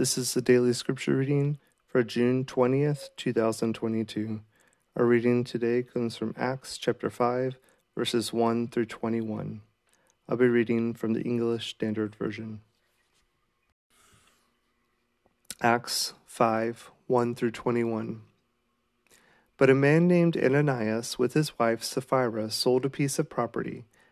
This is the daily scripture reading for June 20th, 2022. Our reading today comes from Acts chapter 5, verses 1 through 21. I'll be reading from the English Standard Version. Acts 5, 1 through 21. But a man named Ananias, with his wife Sapphira, sold a piece of property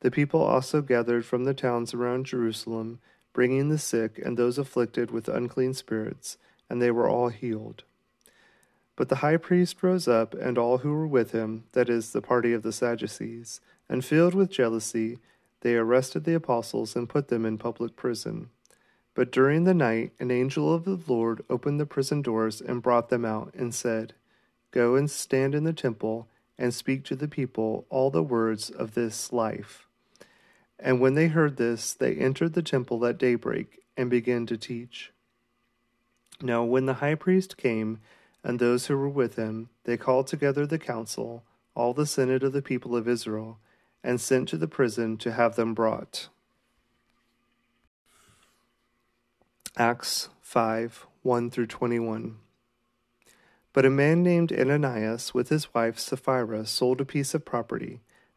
The people also gathered from the towns around Jerusalem, bringing the sick and those afflicted with unclean spirits, and they were all healed. But the high priest rose up, and all who were with him, that is, the party of the Sadducees, and filled with jealousy, they arrested the apostles and put them in public prison. But during the night, an angel of the Lord opened the prison doors and brought them out, and said, Go and stand in the temple, and speak to the people all the words of this life. And when they heard this, they entered the temple at daybreak and began to teach. Now, when the high priest came, and those who were with him, they called together the council, all the senate of the people of Israel, and sent to the prison to have them brought. Acts 5 1 through 21. But a man named Ananias, with his wife Sapphira, sold a piece of property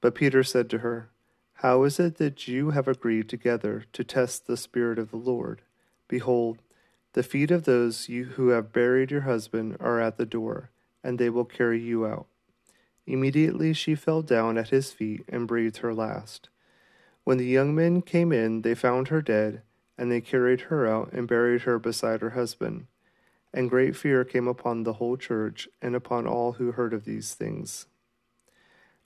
But Peter said to her, How is it that you have agreed together to test the Spirit of the Lord? Behold, the feet of those you who have buried your husband are at the door, and they will carry you out. Immediately she fell down at his feet and breathed her last. When the young men came in, they found her dead, and they carried her out and buried her beside her husband. And great fear came upon the whole church and upon all who heard of these things.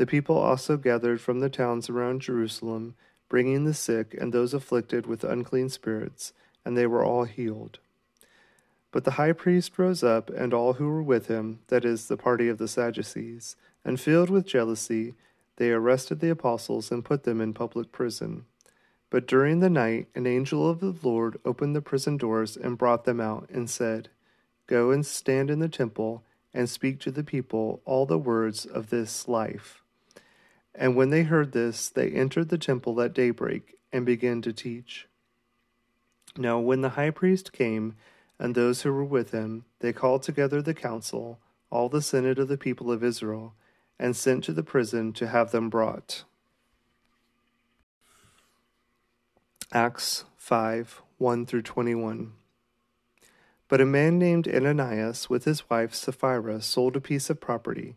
The people also gathered from the towns around Jerusalem, bringing the sick and those afflicted with unclean spirits, and they were all healed. But the high priest rose up, and all who were with him, that is, the party of the Sadducees, and filled with jealousy, they arrested the apostles and put them in public prison. But during the night, an angel of the Lord opened the prison doors and brought them out, and said, Go and stand in the temple, and speak to the people all the words of this life. And when they heard this, they entered the temple at daybreak, and began to teach. Now, when the high priest came, and those who were with him, they called together the council, all the senate of the people of Israel, and sent to the prison to have them brought. Acts 5 1 through 21. But a man named Ananias, with his wife Sapphira, sold a piece of property,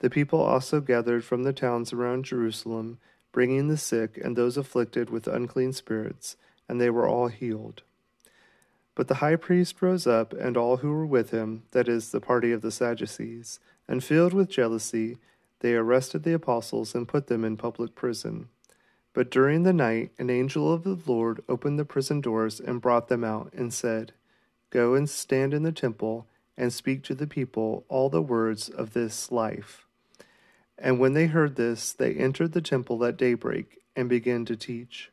The people also gathered from the towns around Jerusalem, bringing the sick and those afflicted with unclean spirits, and they were all healed. But the high priest rose up, and all who were with him, that is, the party of the Sadducees, and filled with jealousy, they arrested the apostles and put them in public prison. But during the night, an angel of the Lord opened the prison doors and brought them out, and said, Go and stand in the temple, and speak to the people all the words of this life. And when they heard this, they entered the temple at daybreak, and began to teach.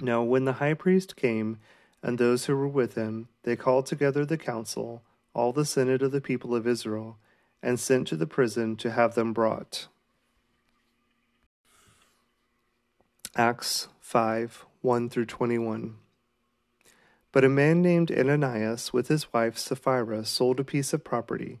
Now, when the high priest came, and those who were with him, they called together the council, all the senate of the people of Israel, and sent to the prison to have them brought. Acts 5 1 through 21. But a man named Ananias, with his wife Sapphira, sold a piece of property,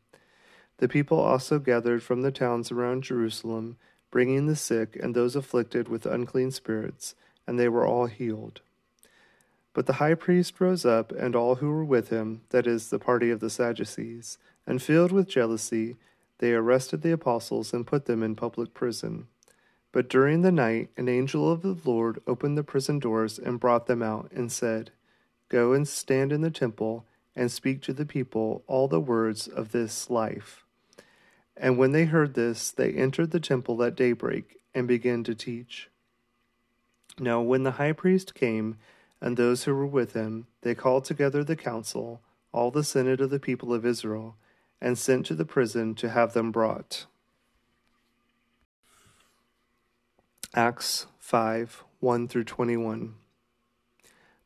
The people also gathered from the towns around Jerusalem, bringing the sick and those afflicted with unclean spirits, and they were all healed. But the high priest rose up, and all who were with him, that is, the party of the Sadducees, and filled with jealousy, they arrested the apostles and put them in public prison. But during the night, an angel of the Lord opened the prison doors and brought them out, and said, Go and stand in the temple and speak to the people all the words of this life. And when they heard this, they entered the temple at daybreak and began to teach. Now, when the high priest came, and those who were with him, they called together the council, all the senate of the people of Israel, and sent to the prison to have them brought. Acts 5 1 through 21.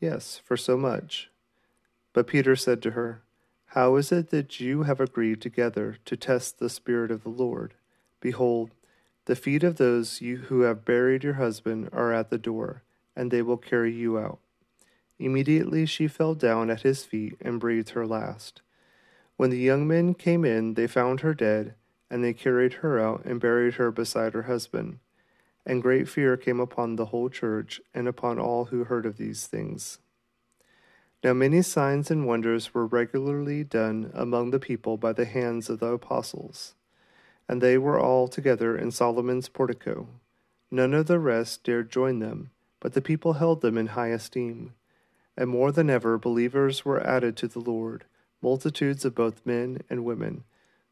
Yes, for so much. But Peter said to her, How is it that you have agreed together to test the Spirit of the Lord? Behold, the feet of those you who have buried your husband are at the door, and they will carry you out. Immediately she fell down at his feet and breathed her last. When the young men came in, they found her dead, and they carried her out and buried her beside her husband and great fear came upon the whole church and upon all who heard of these things. Now many signs and wonders were regularly done among the people by the hands of the apostles. And they were all together in Solomon's portico. None of the rest dared join them, but the people held them in high esteem. And more than ever, believers were added to the Lord, multitudes of both men and women